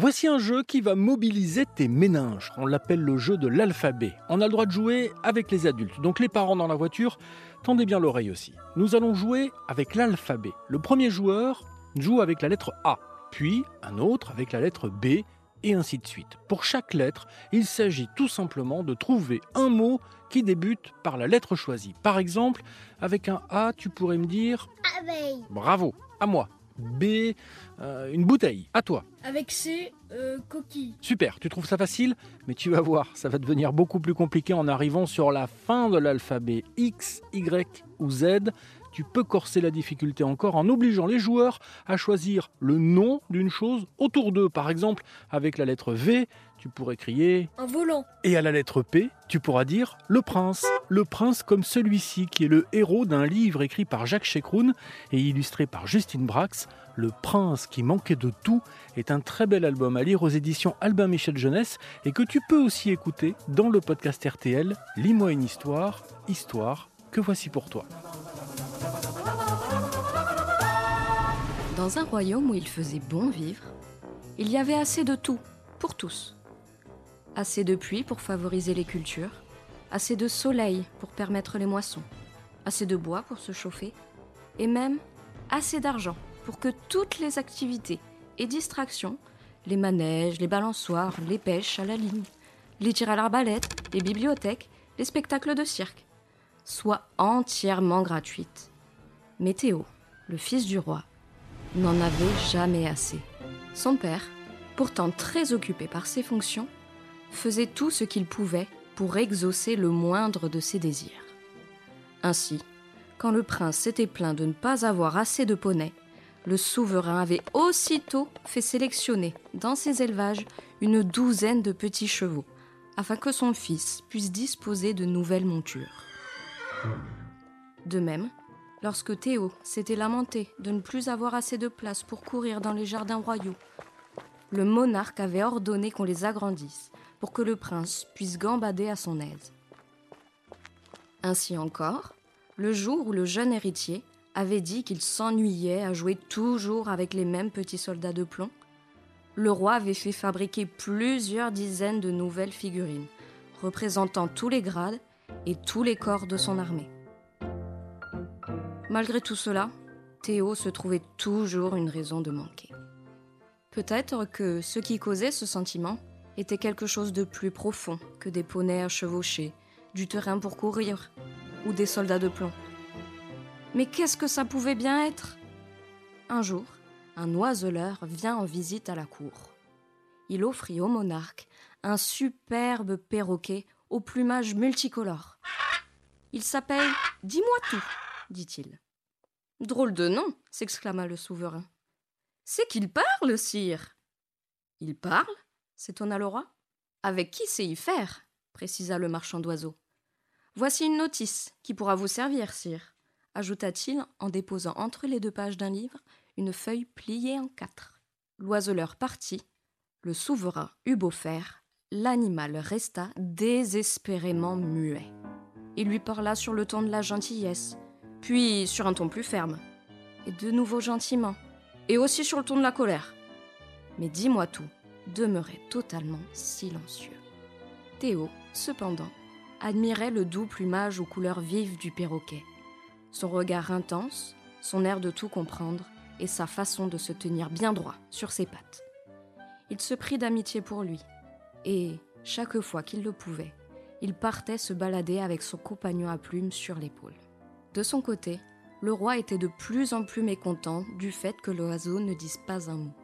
Voici un jeu qui va mobiliser tes méninges. On l'appelle le jeu de l'alphabet. On a le droit de jouer avec les adultes. Donc les parents dans la voiture, tendez bien l'oreille aussi. Nous allons jouer avec l'alphabet. Le premier joueur joue avec la lettre A, puis un autre avec la lettre B, et ainsi de suite. Pour chaque lettre, il s'agit tout simplement de trouver un mot qui débute par la lettre choisie. Par exemple, avec un A, tu pourrais me dire Abeille. Bravo, à moi. B, euh, une bouteille. À toi. Avec C, euh, coquille. Super, tu trouves ça facile Mais tu vas voir, ça va devenir beaucoup plus compliqué en arrivant sur la fin de l'alphabet X, Y ou Z. Tu peux corser la difficulté encore en obligeant les joueurs à choisir le nom d'une chose autour d'eux. Par exemple, avec la lettre V, tu pourrais crier Un volant. et à la lettre P, tu pourras dire le prince. Le prince comme celui-ci qui est le héros d'un livre écrit par Jacques Chekroun et illustré par Justine Brax. Le prince qui manquait de tout est un très bel album à lire aux éditions Albin Michel Jeunesse et que tu peux aussi écouter dans le podcast RTL Lis-moi une histoire, histoire que voici pour toi. Dans un royaume où il faisait bon vivre, il y avait assez de tout, pour tous. Assez de pluie pour favoriser les cultures, assez de soleil pour permettre les moissons, assez de bois pour se chauffer, et même assez d'argent pour que toutes les activités et distractions, les manèges, les balançoires, les pêches à la ligne, les tirs à l'arbalète, les bibliothèques, les spectacles de cirque, soient entièrement gratuites. Mais Théo, le fils du roi, n'en avait jamais assez. Son père, pourtant très occupé par ses fonctions, faisait tout ce qu'il pouvait pour exaucer le moindre de ses désirs. Ainsi, quand le prince s'était plaint de ne pas avoir assez de poneys, le souverain avait aussitôt fait sélectionner dans ses élevages une douzaine de petits chevaux, afin que son fils puisse disposer de nouvelles montures. De même, lorsque Théo s'était lamenté de ne plus avoir assez de place pour courir dans les jardins royaux, le monarque avait ordonné qu'on les agrandisse pour que le prince puisse gambader à son aise. Ainsi encore, le jour où le jeune héritier avait dit qu'il s'ennuyait à jouer toujours avec les mêmes petits soldats de plomb, le roi avait fait fabriquer plusieurs dizaines de nouvelles figurines, représentant tous les grades et tous les corps de son armée. Malgré tout cela, Théo se trouvait toujours une raison de manquer. Peut-être que ce qui causait ce sentiment était quelque chose de plus profond que des poneys à chevaucher, du terrain pour courir ou des soldats de plomb. Mais qu'est-ce que ça pouvait bien être? Un jour, un oiseleur vient en visite à la cour. Il offrit au monarque un superbe perroquet au plumage multicolore. Il s'appelle Dis-moi tout, dit-il. Drôle de nom, s'exclama le souverain. C'est qu'il parle, sire. Il parle s'étonna le roi. Avec qui sait y faire précisa le marchand d'oiseaux. Voici une notice qui pourra vous servir, sire, ajouta-t-il en déposant entre les deux pages d'un livre une feuille pliée en quatre. L'oiseleur partit, le souverain eut beau faire, l'animal resta désespérément muet. Il lui parla sur le ton de la gentillesse, puis sur un ton plus ferme, et de nouveau gentiment, et aussi sur le ton de la colère. Mais dis-moi tout, demeurait totalement silencieux. Théo, cependant, admirait le doux plumage aux couleurs vives du perroquet, son regard intense, son air de tout comprendre et sa façon de se tenir bien droit sur ses pattes. Il se prit d'amitié pour lui, et, chaque fois qu'il le pouvait, il partait se balader avec son compagnon à plumes sur l'épaule. De son côté, le roi était de plus en plus mécontent du fait que l'oiseau ne dise pas un mot.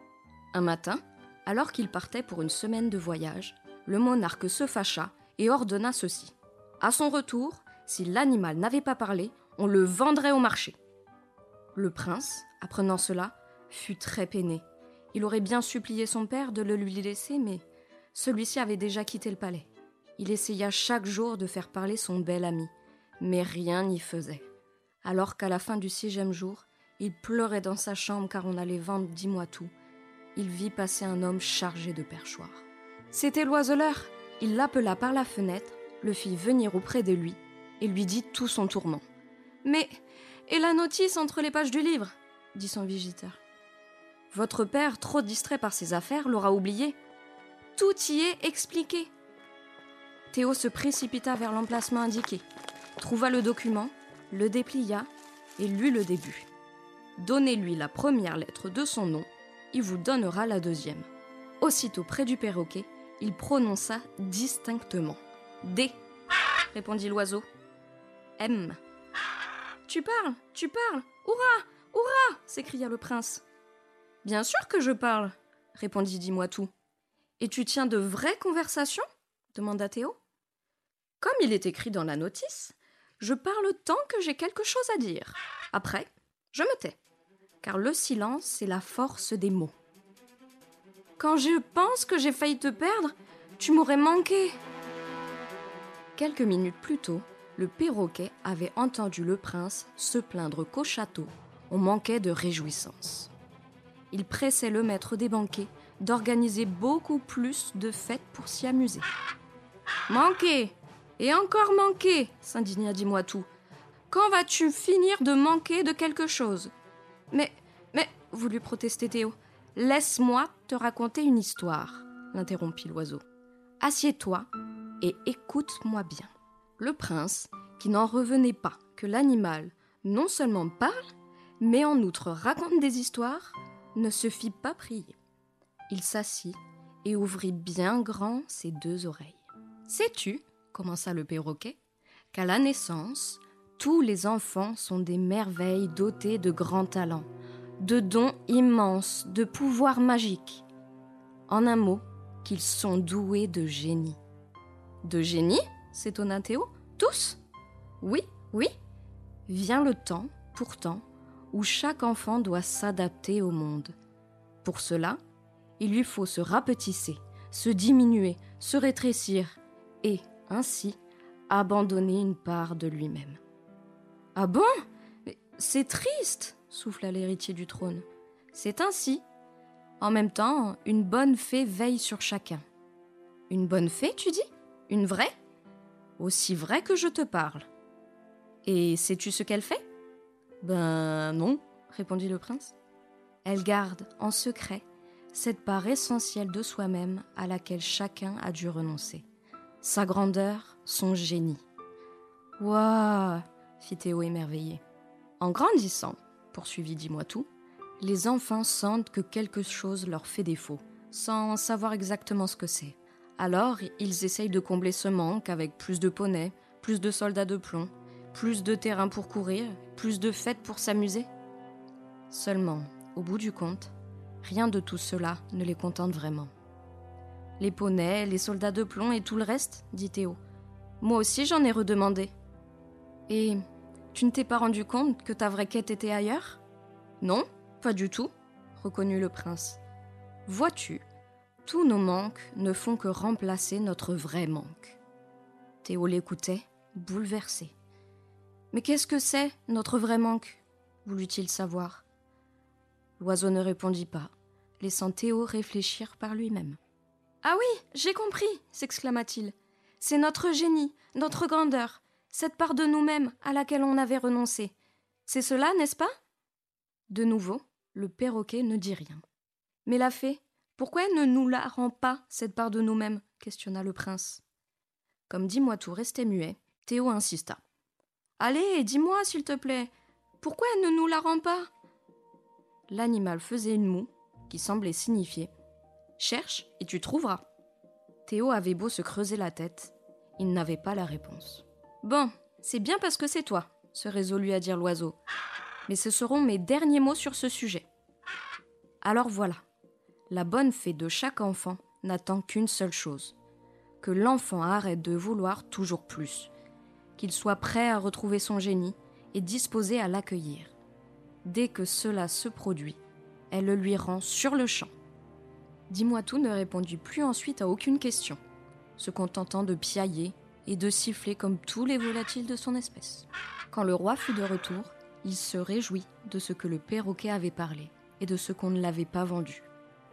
Un matin, alors qu'il partait pour une semaine de voyage, le monarque se fâcha et ordonna ceci. À son retour, si l'animal n'avait pas parlé, on le vendrait au marché. Le prince, apprenant cela, fut très peiné. Il aurait bien supplié son père de le lui laisser, mais celui-ci avait déjà quitté le palais. Il essaya chaque jour de faire parler son bel ami, mais rien n'y faisait. Alors qu'à la fin du sixième jour, il pleurait dans sa chambre car on allait vendre dix mois tout, il vit passer un homme chargé de perchoirs. C'était l'oiseleur. Il l'appela par la fenêtre, le fit venir auprès de lui et lui dit tout son tourment. Mais, et la notice entre les pages du livre? dit son visiteur. Votre père, trop distrait par ses affaires, l'aura oublié. Tout y est expliqué. Théo se précipita vers l'emplacement indiqué, trouva le document, le déplia et lut le début. Donnez-lui la première lettre de son nom, il vous donnera la deuxième. Aussitôt près du perroquet, il prononça distinctement. D, répondit l'oiseau. M. Tu parles, tu parles. Hurrah, hurrah s'écria le prince. Bien sûr que je parle, répondit Dis-moi tout. Et tu tiens de vraies conversations? demanda Théo. Comme il est écrit dans la notice, je parle tant que j'ai quelque chose à dire. Après, je me tais, car le silence est la force des mots. Quand je pense que j'ai failli te perdre, tu m'aurais manqué. Quelques minutes plus tôt, le perroquet avait entendu le prince se plaindre qu'au château, on manquait de réjouissance. Il pressait le maître des banquets d'organiser beaucoup plus de fêtes pour s'y amuser. Manquer Et encore manquer s'indigna dis-moi tout. Quand vas-tu finir de manquer de quelque chose? Mais, mais, voulut protester Théo. Laisse-moi te raconter une histoire, l'interrompit l'oiseau. Assieds-toi et écoute-moi bien. Le prince, qui n'en revenait pas que l'animal non seulement parle, mais en outre raconte des histoires, ne se fit pas prier. Il s'assit et ouvrit bien grand ses deux oreilles. Sais-tu, commença le perroquet, qu'à la naissance, tous les enfants sont des merveilles dotées de grands talents, de dons immenses, de pouvoirs magiques. En un mot, qu'ils sont doués de génie. De génie s'étonna Théo. Tous? Oui, oui. Vient le temps, pourtant, où chaque enfant doit s'adapter au monde. Pour cela, il lui faut se rapetisser, se diminuer, se rétrécir, et, ainsi, abandonner une part de lui-même. Ah bon? C'est triste souffla l'héritier du trône. C'est ainsi. En même temps, une bonne fée veille sur chacun. Une bonne fée, tu dis? Une vraie? Aussi vraie que je te parle. Et sais-tu ce qu'elle fait? Ben non, répondit le prince. Elle garde en secret cette part essentielle de soi-même à laquelle chacun a dû renoncer. Sa grandeur, son génie. Waouh fit Théo émerveillé. En grandissant, poursuivit Dis-moi tout, les enfants sentent que quelque chose leur fait défaut, sans savoir exactement ce que c'est. Alors, ils essayent de combler ce manque avec plus de poneys, plus de soldats de plomb, plus de terrain pour courir, plus de fêtes pour s'amuser. Seulement, au bout du compte, rien de tout cela ne les contente vraiment. Les poneys, les soldats de plomb et tout le reste, dit Théo. Moi aussi j'en ai redemandé. Et tu ne t'es pas rendu compte que ta vraie quête était ailleurs? Non, pas du tout, reconnut le prince. Vois-tu, tous nos manques ne font que remplacer notre vrai manque. Théo l'écoutait, bouleversé. Mais qu'est-ce que c'est, notre vrai manque? voulut-il savoir. L'oiseau ne répondit pas, laissant Théo réfléchir par lui-même. Ah oui, j'ai compris s'exclama-t-il. C'est notre génie, notre grandeur, cette part de nous-mêmes à laquelle on avait renoncé. C'est cela, n'est-ce pas? De nouveau, le perroquet ne dit rien. Mais la fée, pourquoi ne nous la rend pas, cette part de nous-mêmes? questionna le prince. Comme dis-moi tout restait muet, Théo insista. Allez, dis-moi, s'il te plaît, pourquoi ne nous la rend pas? L'animal faisait une moue qui semblait signifier Cherche et tu trouveras. Théo avait beau se creuser la tête, il n'avait pas la réponse. Bon, c'est bien parce que c'est toi, se résolut à dire l'oiseau. Mais ce seront mes derniers mots sur ce sujet. Alors voilà, la bonne fée de chaque enfant n'attend qu'une seule chose que l'enfant arrête de vouloir toujours plus, qu'il soit prêt à retrouver son génie et disposé à l'accueillir. Dès que cela se produit, elle le lui rend sur le champ. Dis-moi tout ne répondit plus ensuite à aucune question, se contentant de piailler et de siffler comme tous les volatiles de son espèce. Quand le roi fut de retour, il se réjouit de ce que le perroquet avait parlé et de ce qu'on ne l'avait pas vendu.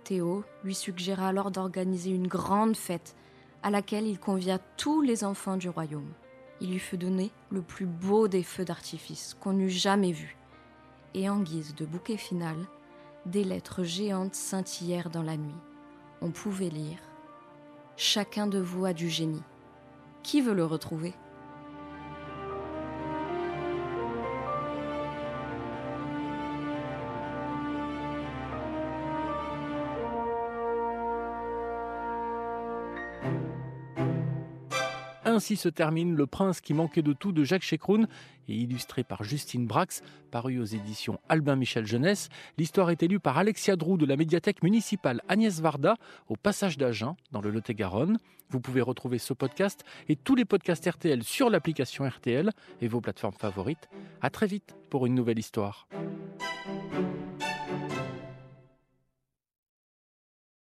Théo lui suggéra alors d'organiser une grande fête à laquelle il convia tous les enfants du royaume. Il lui fut donné le plus beau des feux d'artifice qu'on eût jamais vu. Et en guise de bouquet final, des lettres géantes scintillèrent dans la nuit. On pouvait lire Chacun de vous a du génie. Qui veut le retrouver? Ainsi se termine Le Prince qui manquait de tout de Jacques Chekroun et illustré par Justine Brax, paru aux éditions Albin Michel Jeunesse. L'histoire est élue par Alexia Drou de la médiathèque municipale Agnès Varda au passage d'Agen dans le Lot-et-Garonne. Vous pouvez retrouver ce podcast et tous les podcasts RTL sur l'application RTL et vos plateformes favorites. À très vite pour une nouvelle histoire.